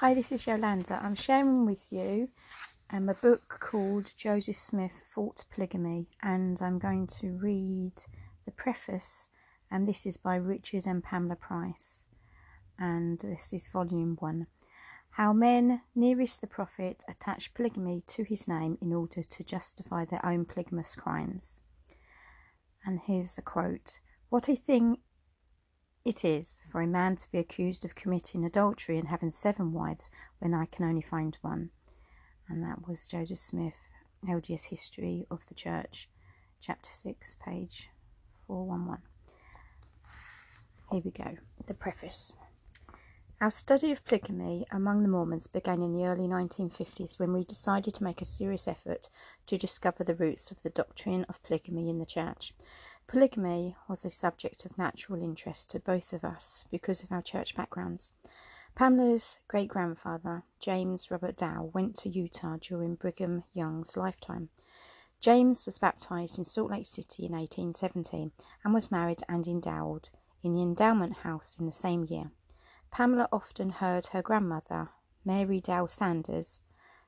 Hi, this is Yolanda. I'm sharing with you um, a book called Joseph Smith Fought Polygamy, and I'm going to read the preface. And this is by Richard and Pamela Price, and this is volume one. How men nearest the prophet attach polygamy to his name in order to justify their own polygamous crimes. And here's a quote What a thing it is for a man to be accused of committing adultery and having seven wives when I can only find one. And that was Joseph Smith, LDS History of the Church, chapter 6, page 411. Here we go, the preface. Our study of polygamy among the Mormons began in the early 1950s when we decided to make a serious effort to discover the roots of the doctrine of polygamy in the church. Polygamy was a subject of natural interest to both of us because of our church backgrounds. Pamela's great grandfather, James Robert Dow, went to Utah during Brigham Young's lifetime. James was baptized in Salt Lake City in 1870 and was married and endowed in the endowment house in the same year. Pamela often heard her grandmother, Mary Dow Sanders,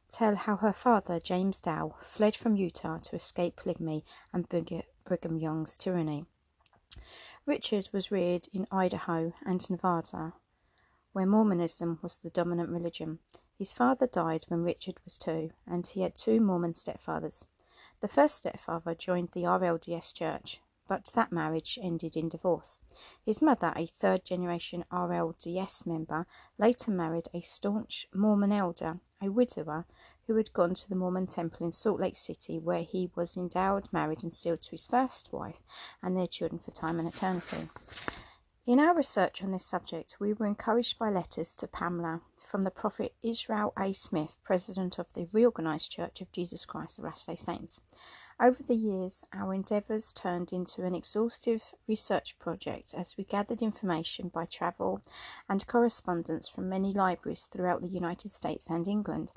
tell how her father, James Dow, fled from Utah to escape polygamy and Brigham Young's tyranny. Richard was reared in Idaho and Nevada, where Mormonism was the dominant religion. His father died when Richard was two, and he had two Mormon stepfathers. The first stepfather joined the RLDS Church, but that marriage ended in divorce. His mother, a third generation RLDS member, later married a staunch Mormon elder, a widower, who had gone to the Mormon temple in Salt Lake City, where he was endowed, married, and sealed to his first wife and their children for time and eternity. In our research on this subject, we were encouraged by letters to Pamela from the prophet Israel A. Smith, president of the Reorganized Church of Jesus Christ of Latter day Saints. Over the years, our endeavours turned into an exhaustive research project as we gathered information by travel and correspondence from many libraries throughout the United States and England.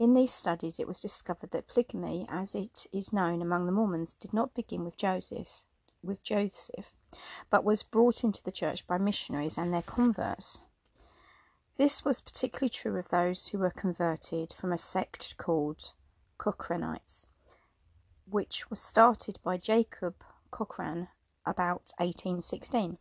In these studies, it was discovered that polygamy, as it is known among the Mormons, did not begin with Joseph, with Joseph, but was brought into the church by missionaries and their converts. This was particularly true of those who were converted from a sect called Cochranites, which was started by Jacob Cochran about 1816.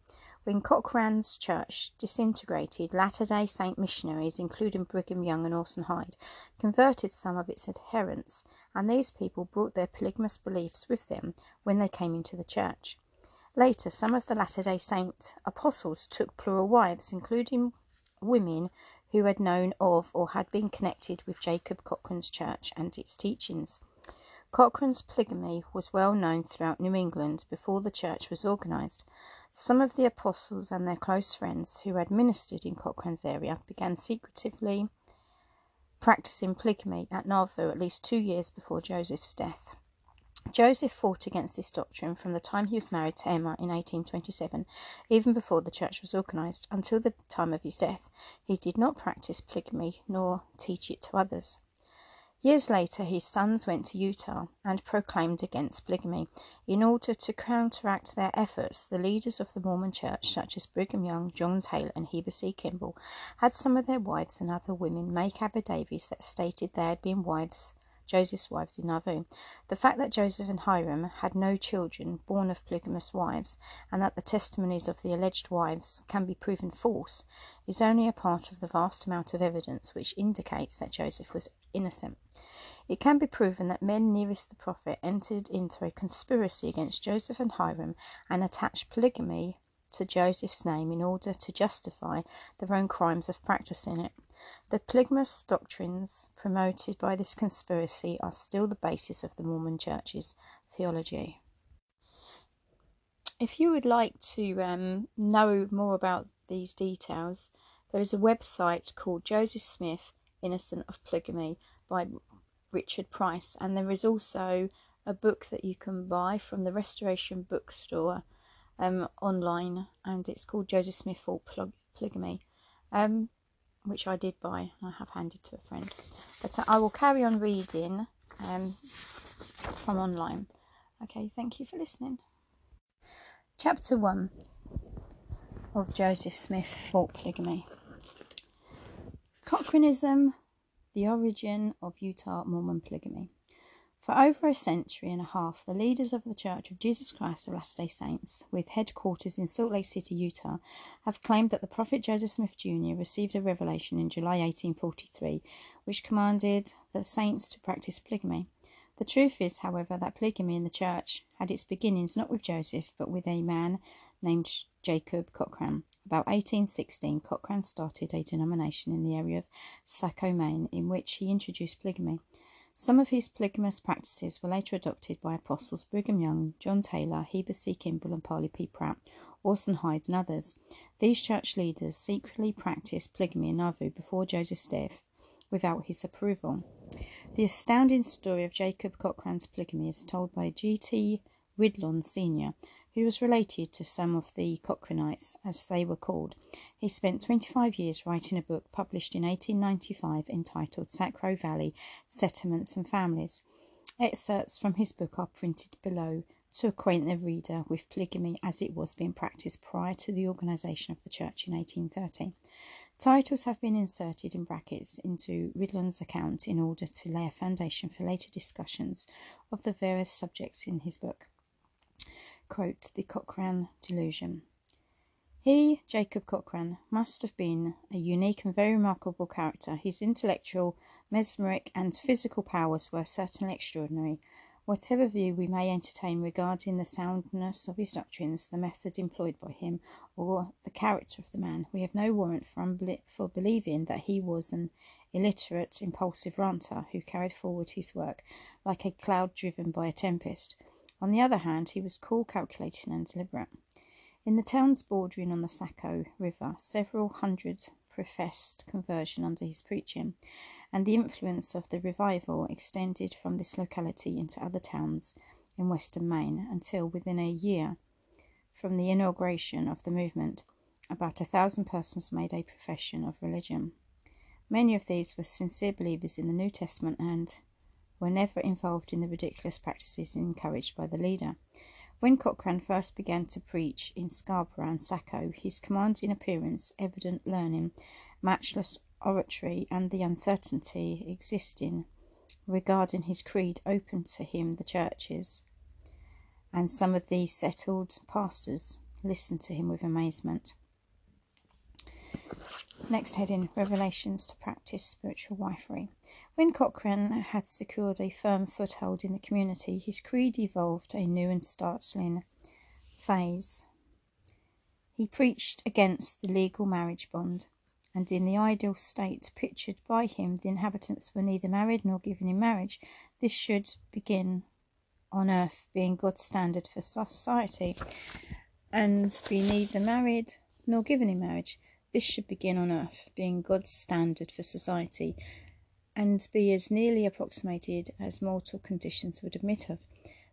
When Cochran's church disintegrated, Latter day Saint missionaries, including Brigham Young and Orson Hyde, converted some of its adherents, and these people brought their polygamous beliefs with them when they came into the church. Later, some of the Latter day Saint apostles took plural wives, including women who had known of or had been connected with Jacob Cochran's church and its teachings. Cochran's polygamy was well known throughout New England before the church was organized. Some of the apostles and their close friends who had ministered in Cochrane's area began secretively practicing polygamy at Nauvoo at least two years before Joseph's death. Joseph fought against this doctrine from the time he was married to Emma in 1827, even before the church was organized, until the time of his death. He did not practice polygamy nor teach it to others. Years later, his sons went to Utah and proclaimed against polygamy. In order to counteract their efforts, the leaders of the Mormon church, such as Brigham Young, John Taylor, and Heber C. Kimball, had some of their wives and other women make affidavits that stated they had been wives Joseph's wives in Nauvoo. The fact that Joseph and Hyrum had no children born of polygamous wives, and that the testimonies of the alleged wives can be proven false, is only a part of the vast amount of evidence which indicates that Joseph was innocent. It can be proven that men nearest the prophet entered into a conspiracy against Joseph and Hyrum and attached polygamy to Joseph's name in order to justify their own crimes of practicing it. The polygamous doctrines promoted by this conspiracy are still the basis of the Mormon Church's theology. If you would like to um, know more about these details, there is a website called Joseph Smith, Innocent of Polygamy by Richard Price, and there is also a book that you can buy from the Restoration Bookstore um, online, and it's called Joseph Smith Fought Polygamy. Um, which I did buy and I have handed to a friend. But I will carry on reading um, from online. Okay, thank you for listening. Chapter 1 of Joseph Smith Fought Polygamy. Cochranism, the origin of Utah Mormon polygamy. For over a century and a half, the leaders of the Church of Jesus Christ of Latter day Saints, with headquarters in Salt Lake City, Utah, have claimed that the prophet Joseph Smith Jr. received a revelation in July 1843 which commanded the saints to practice polygamy. The truth is, however, that polygamy in the church had its beginnings not with Joseph, but with a man named Jacob Cochran. About 1816, Cochran started a denomination in the area of Saco, Maine, in which he introduced polygamy. Some of his polygamous practices were later adopted by apostles Brigham Young, John Taylor, Heber C. Kimball, and Parley P. Pratt, Orson Hyde, and others. These church leaders secretly practiced polygamy in Nauvoo before Joseph death without his approval. The astounding story of Jacob Cochran's polygamy is told by G.T. Ridlon Sr., who was related to some of the Cochranites, as they were called. He spent 25 years writing a book published in 1895 entitled Saco Valley Settlements and Families. Excerpts from his book are printed below to acquaint the reader with polygamy as it was being practiced prior to the organisation of the church in 1830. Titles have been inserted in brackets into Ridlon's account in order to lay a foundation for later discussions of the various subjects in his book quote, the Cochrane delusion. He, Jacob Cochrane, must have been a unique and very remarkable character. His intellectual, mesmeric, and physical powers were certainly extraordinary. Whatever view we may entertain regarding the soundness of his doctrines, the method employed by him, or the character of the man, we have no warrant for, for believing that he was an illiterate, impulsive ranter who carried forward his work like a cloud driven by a tempest. On the other hand, he was cool, calculating, and deliberate. In the towns bordering on the Saco River, several hundred professed conversion under his preaching, and the influence of the revival extended from this locality into other towns in western Maine until within a year from the inauguration of the movement, about a thousand persons made a profession of religion. Many of these were sincere believers in the New Testament and were never involved in the ridiculous practices encouraged by the leader. When Cochran first began to preach in Scarborough and Saco, his commanding appearance, evident learning, matchless oratory, and the uncertainty existing regarding his creed opened to him the churches, and some of the settled pastors listened to him with amazement. Next heading Revelations to Practice Spiritual Wifery. When Cochran had secured a firm foothold in the community, his creed evolved a new and startling phase. He preached against the legal marriage bond, and in the ideal state pictured by him, the inhabitants were neither married nor given in marriage. This should begin on earth, being God's standard for society, and be neither married nor given in marriage. This should begin on earth, being God's standard for society, and be as nearly approximated as mortal conditions would admit of.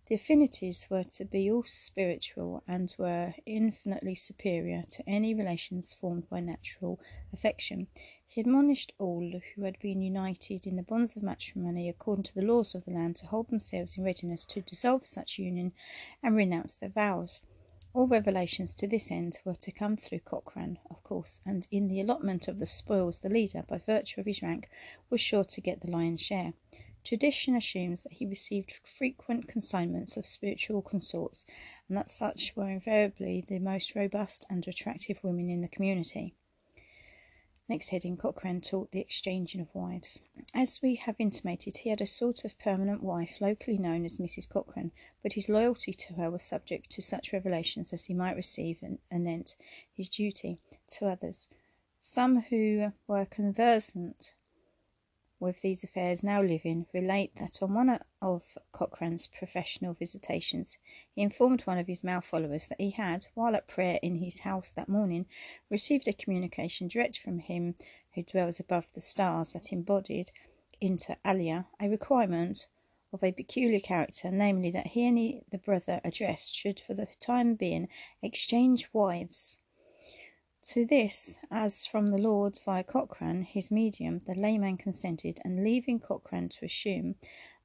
The affinities were to be all spiritual and were infinitely superior to any relations formed by natural affection. He admonished all who had been united in the bonds of matrimony according to the laws of the land to hold themselves in readiness to dissolve such union and renounce their vows. All revelations to this end were to come through Cochran, of course, and in the allotment of the spoils the leader, by virtue of his rank, was sure to get the lion's share. Tradition assumes that he received frequent consignments of spiritual consorts, and that such were invariably the most robust and attractive women in the community. Next heading Cochrane taught the exchanging of wives. As we have intimated, he had a sort of permanent wife, locally known as Mrs. Cochrane, but his loyalty to her was subject to such revelations as he might receive anent his duty to others. Some who were conversant with these affairs now living relate that on one of Cochrane's professional visitations he informed one of his male followers that he had, while at prayer in his house that morning, received a communication direct from him who dwells above the stars that embodied, inter alia, a requirement of a peculiar character, namely that he and the brother addressed should for the time being exchange wives to this, as from the Lord via Cochrane, his medium, the layman consented, and leaving Cochrane to assume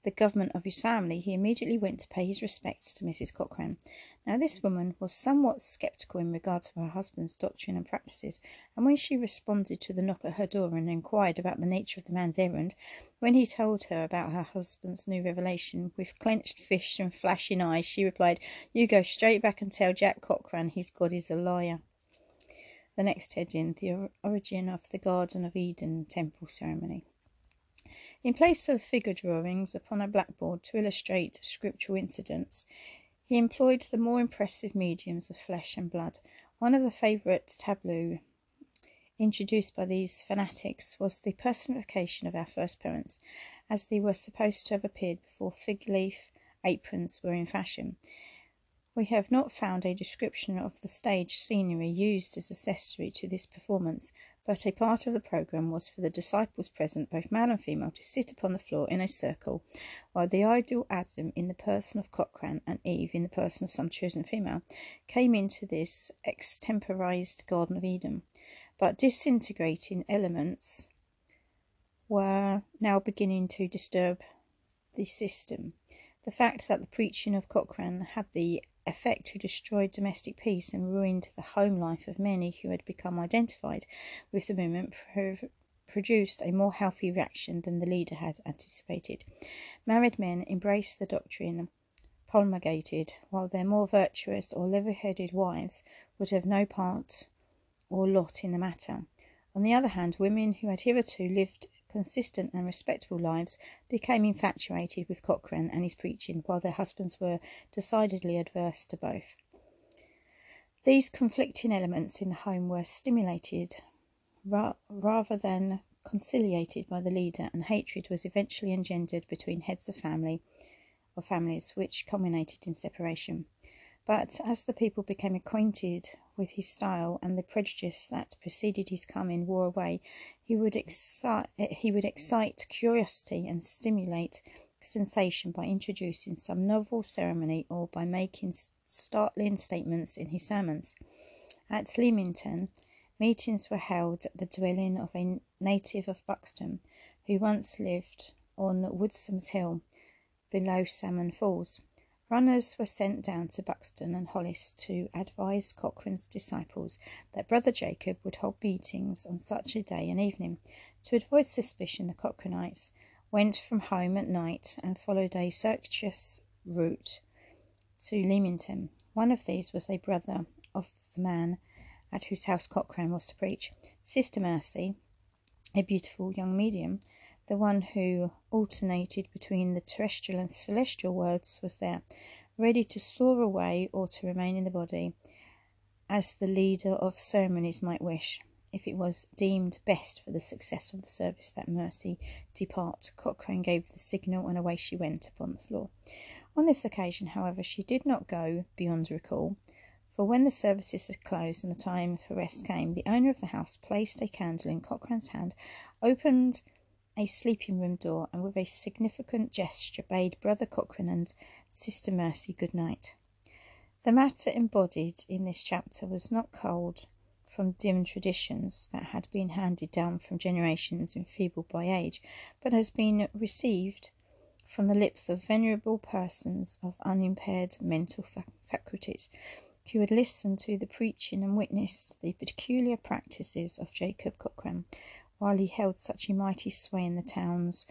the government of his family, he immediately went to pay his respects to Mrs. Cochrane. Now, this woman was somewhat sceptical in regard to her husband's doctrine and practices, and when she responded to the knock at her door and inquired about the nature of the man's errand, when he told her about her husband's new revelation, with clenched fists and flashing eyes, she replied, You go straight back and tell Jack Cochrane his God is a liar. The next heading The Origin of the Garden of Eden Temple Ceremony. In place of figure drawings upon a blackboard to illustrate scriptural incidents, he employed the more impressive mediums of flesh and blood. One of the favourite tableaux introduced by these fanatics was the personification of our first parents, as they were supposed to have appeared before fig leaf aprons were in fashion. We have not found a description of the stage scenery used as accessory to this performance, but a part of the programme was for the disciples present, both male and female, to sit upon the floor in a circle, while the ideal Adam, in the person of Cochrane, and Eve, in the person of some chosen female, came into this extemporized Garden of Eden. But disintegrating elements were now beginning to disturb the system. The fact that the preaching of Cochrane had the effect who destroyed domestic peace and ruined the home life of many who had become identified with the movement produced a more healthy reaction than the leader had anticipated. Married men embraced the doctrine promulgated, while their more virtuous or level headed wives would have no part or lot in the matter. On the other hand, women who had hitherto lived consistent and respectable lives, became infatuated with Cochran and his preaching, while their husbands were decidedly adverse to both. These conflicting elements in the home were stimulated ra- rather than conciliated by the leader, and hatred was eventually engendered between heads of family or families, which culminated in separation. But as the people became acquainted with his style and the prejudice that preceded his coming wore away, he would excite, he would excite curiosity and stimulate sensation by introducing some novel ceremony or by making startling statements in his sermons. At Limington, meetings were held at the dwelling of a native of Buxton who once lived on Woodsome's Hill below Salmon Falls. Runners were sent down to Buxton and Hollis to advise Cochrane's disciples that Brother Jacob would hold meetings on such a day and evening. To avoid suspicion, the Cochranites went from home at night and followed a circuitous route to Limington. One of these was a brother of the man at whose house Cochrane was to preach. Sister Mercy, a beautiful young medium, the one who alternated between the terrestrial and celestial worlds was there, ready to soar away or to remain in the body, as the leader of ceremonies might wish. If it was deemed best for the success of the service that Mercy depart, Cochran gave the signal and away she went upon the floor. On this occasion, however, she did not go beyond recall, for when the services had closed and the time for rest came, the owner of the house placed a candle in Cochran's hand, opened a sleeping room door, and with a significant gesture bade Brother Cochrane and Sister Mercy good night. The matter embodied in this chapter was not culled from dim traditions that had been handed down from generations enfeebled by age, but has been received from the lips of venerable persons of unimpaired mental faculties who had listened to the preaching and witnessed the peculiar practices of Jacob Cochran, while he held such a mighty sway in the towns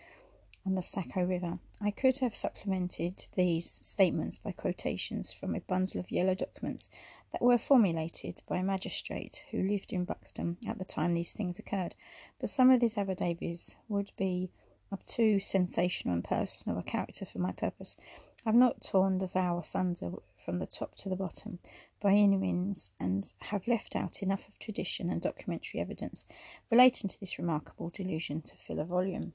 on the Saco River. I could have supplemented these statements by quotations from a bundle of yellow documents that were formulated by a magistrate who lived in Buxton at the time these things occurred, but some of these affidavits would be of too sensational and personal a character for my purpose. I have not torn the vow asunder from the top to the bottom, by any means, and have left out enough of tradition and documentary evidence relating to this remarkable delusion to fill a volume.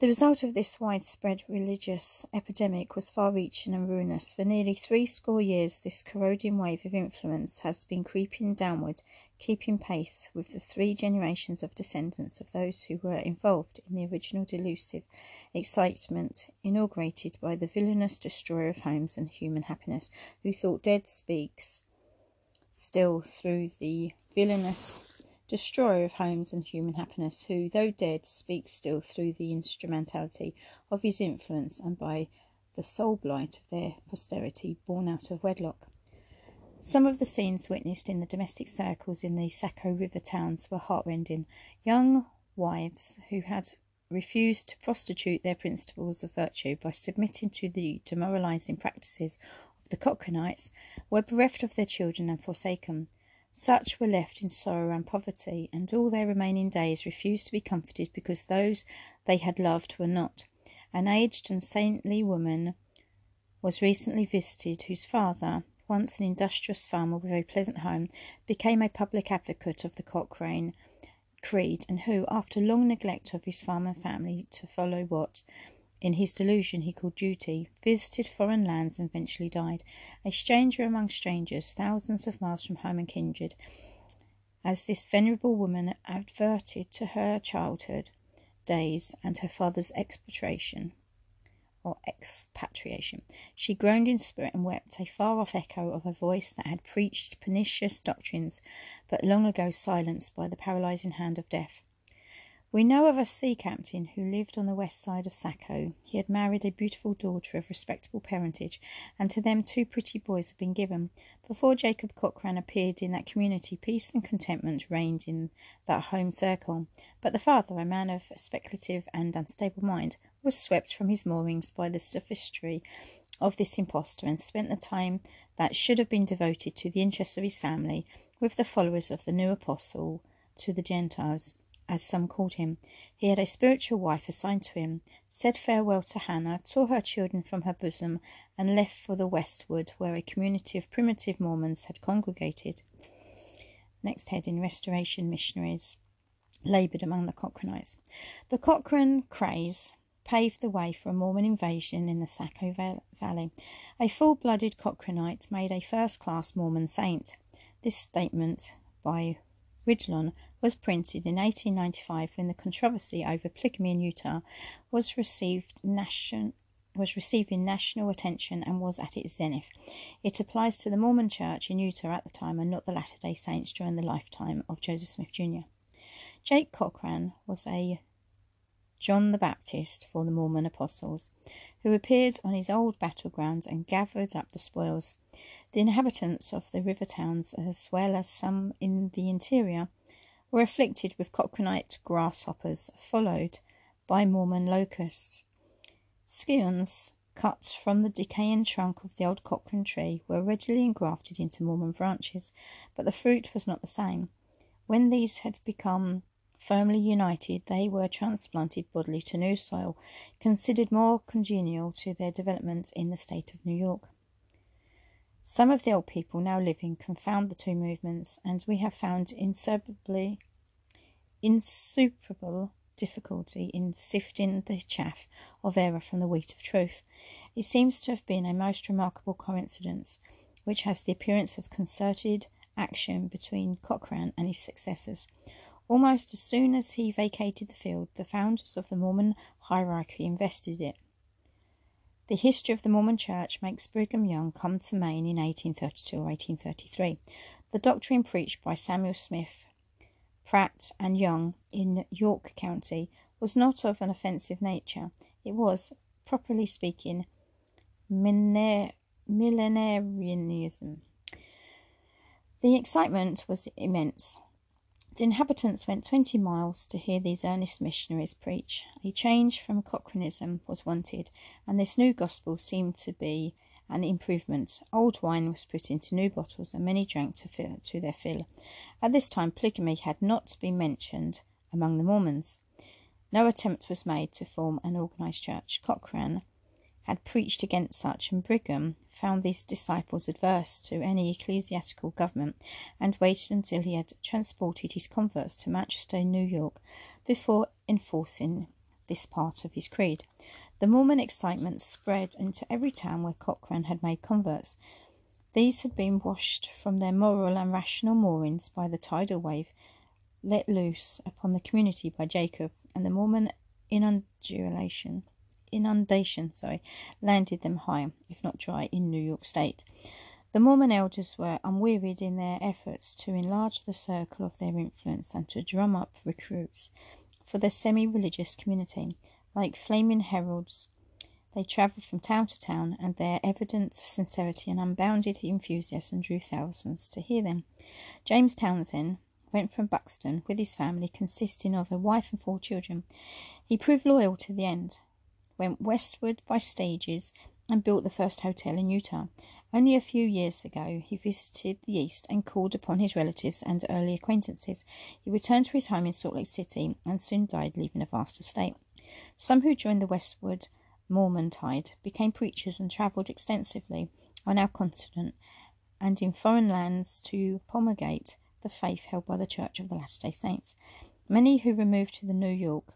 The result of this widespread religious epidemic was far reaching and ruinous. For nearly three score years, this corroding wave of influence has been creeping downward, keeping pace with the three generations of descendants of those who were involved in the original delusive excitement inaugurated by the villainous destroyer of homes and human happiness, who thought dead speaks still through the villainous destroyer of homes and human happiness, who, though dead, speaks still through the instrumentality of his influence and by the soul blight of their posterity born out of wedlock. Some of the scenes witnessed in the domestic circles in the Saco River towns were heartrending. Young wives who had refused to prostitute their principles of virtue by submitting to the demoralizing practices of the Cochranites were bereft of their children and forsaken. Such were left in sorrow and poverty, and all their remaining days refused to be comforted because those they had loved were not. An aged and saintly woman was recently visited whose father, once an industrious farmer with a pleasant home, became a public advocate of the Cochrane creed, and who, after long neglect of his farm and family to follow what, in his delusion, he called duty, visited foreign lands and eventually died, a stranger among strangers, thousands of miles from home and kindred, as this venerable woman adverted to her childhood days and her father's expatriation or expatriation. She groaned in spirit and wept, a far off echo of a voice that had preached pernicious doctrines, but long ago silenced by the paralysing hand of death. We know of a sea captain who lived on the west side of Saco. He had married a beautiful daughter of respectable parentage, and to them two pretty boys had been given. Before Jacob Cochrane appeared in that community, peace and contentment reigned in that home circle. But the father, a man of speculative and unstable mind, was swept from his moorings by the sophistry of this impostor, and spent the time that should have been devoted to the interests of his family with the followers of the new apostle to the Gentiles as some called him. He had a spiritual wife assigned to him, said farewell to Hannah, tore her children from her bosom, and left for the westward, where a community of primitive Mormons had congregated. Next heading Restoration Missionaries laboured among the Cochranites. The Cochrane craze paved the way for a Mormon invasion in the Saco Valley. A full blooded Cochranite made a first class Mormon saint. This statement by Ridlon was printed in 1895 when the controversy over polygamy in Utah was received nation, was receiving national attention and was at its zenith. It applies to the Mormon Church in Utah at the time and not the Latter day Saints during the lifetime of Joseph Smith Jr. Jake Cochran was a John the Baptist for the Mormon apostles, who appeared on his old battleground and gathered up the spoils. The inhabitants of the river towns, as well as some in the interior, were afflicted with Cochranite grasshoppers, followed by Mormon locusts. Scions cut from the decaying trunk of the old Cochrane tree were readily engrafted into Mormon branches, but the fruit was not the same. When these had become firmly united, they were transplanted bodily to new soil, considered more congenial to their development in the state of New York. Some of the old people now living confound the two movements, and we have found insuperably, insuperable difficulty in sifting the chaff of error from the wheat of truth. It seems to have been a most remarkable coincidence, which has the appearance of concerted action between Cochrane and his successors. Almost as soon as he vacated the field, the founders of the Mormon hierarchy invested it. The history of the Mormon Church makes Brigham Young come to Maine in 1832 or 1833. The doctrine preached by Samuel Smith, Pratt, and Young in York County was not of an offensive nature. It was, properly speaking, millenarianism. The excitement was immense. The inhabitants went twenty miles to hear these earnest missionaries preach. A change from Cochranism was wanted, and this new gospel seemed to be an improvement. Old wine was put into new bottles, and many drank to, fill, to their fill. At this time, polygamy had not been mentioned among the Mormons. No attempt was made to form an organized church. Cochrane had preached against such, and Brigham found these disciples adverse to any ecclesiastical government, and waited until he had transported his converts to Manchester, New York, before enforcing this part of his creed. The Mormon excitement spread into every town where Cochrane had made converts. These had been washed from their moral and rational moorings by the tidal wave let loose upon the community by Jacob, and the Mormon inundation inundation sorry, landed them high, if not dry, in New York State. The Mormon elders were unwearied in their efforts to enlarge the circle of their influence and to drum up recruits for the semi religious community. Like flaming heralds, They travelled from town to town, and their evident sincerity and unbounded enthusiasm drew thousands to hear them. James Townsend went from Buxton with his family, consisting of a wife and four children. He proved loyal to the end, went westward by stages, and built the first hotel in Utah. Only a few years ago, he visited the East and called upon his relatives and early acquaintances. He returned to his home in Salt Lake City and soon died, leaving a vast estate. Some who joined the westward Mormon tide became preachers and travelled extensively on our continent and in foreign lands to promulgate the faith held by the Church of the Latter day Saints. Many who removed to the New York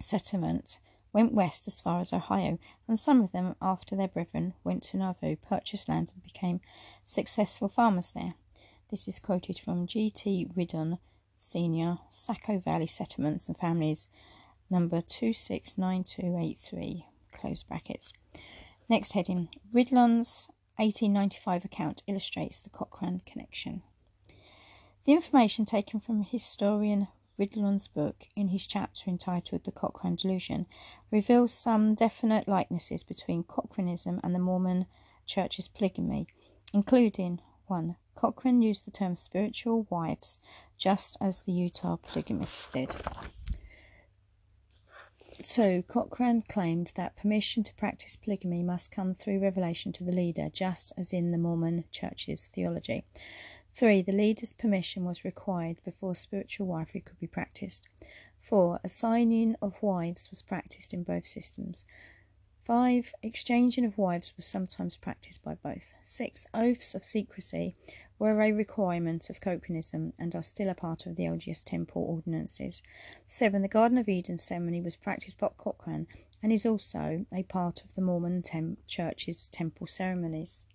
settlement went west as far as Ohio, and some of them, after their brethren, went to Nauvoo, purchased land, and became successful farmers there. This is quoted from G.T. Ridlon, Senior, Saco Valley Settlements and Families, number 269283, close brackets. Next heading Ridlon's 1895 account illustrates the Cochrane connection. The information taken from historian Ridlon's book, in his chapter entitled The Cochrane Delusion, reveals some definite likenesses between Cochranism and the Mormon Church's polygamy, including 1. Cochrane used the term spiritual wives just as the Utah polygamists did. 2. Cochrane claimed that permission to practice polygamy must come through revelation to the leader, just as in the Mormon Church's theology. 3. The leader's permission was required before spiritual wifery could be practiced. 4. Assigning of wives was practiced in both systems. 5. Exchanging of wives was sometimes practiced by both. 6. Oaths of secrecy were a requirement of Cochranism and are still a part of the LDS temple ordinances. 7. The Garden of Eden ceremony was practiced by Cochrane and is also a part of the Mormon tem- Church's temple ceremonies.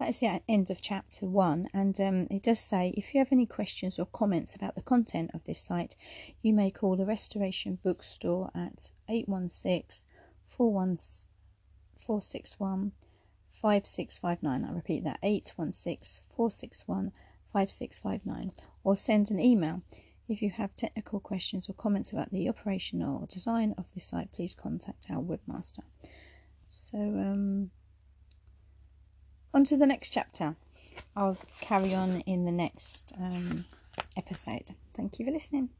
That is the end of chapter one. And um, it does say if you have any questions or comments about the content of this site, you may call the Restoration Bookstore at 816 461 5659. I repeat that 816 461 5659. Or send an email. If you have technical questions or comments about the operation or design of this site, please contact our webmaster. So, um, on to the next chapter. I'll carry on in the next um, episode. Thank you for listening.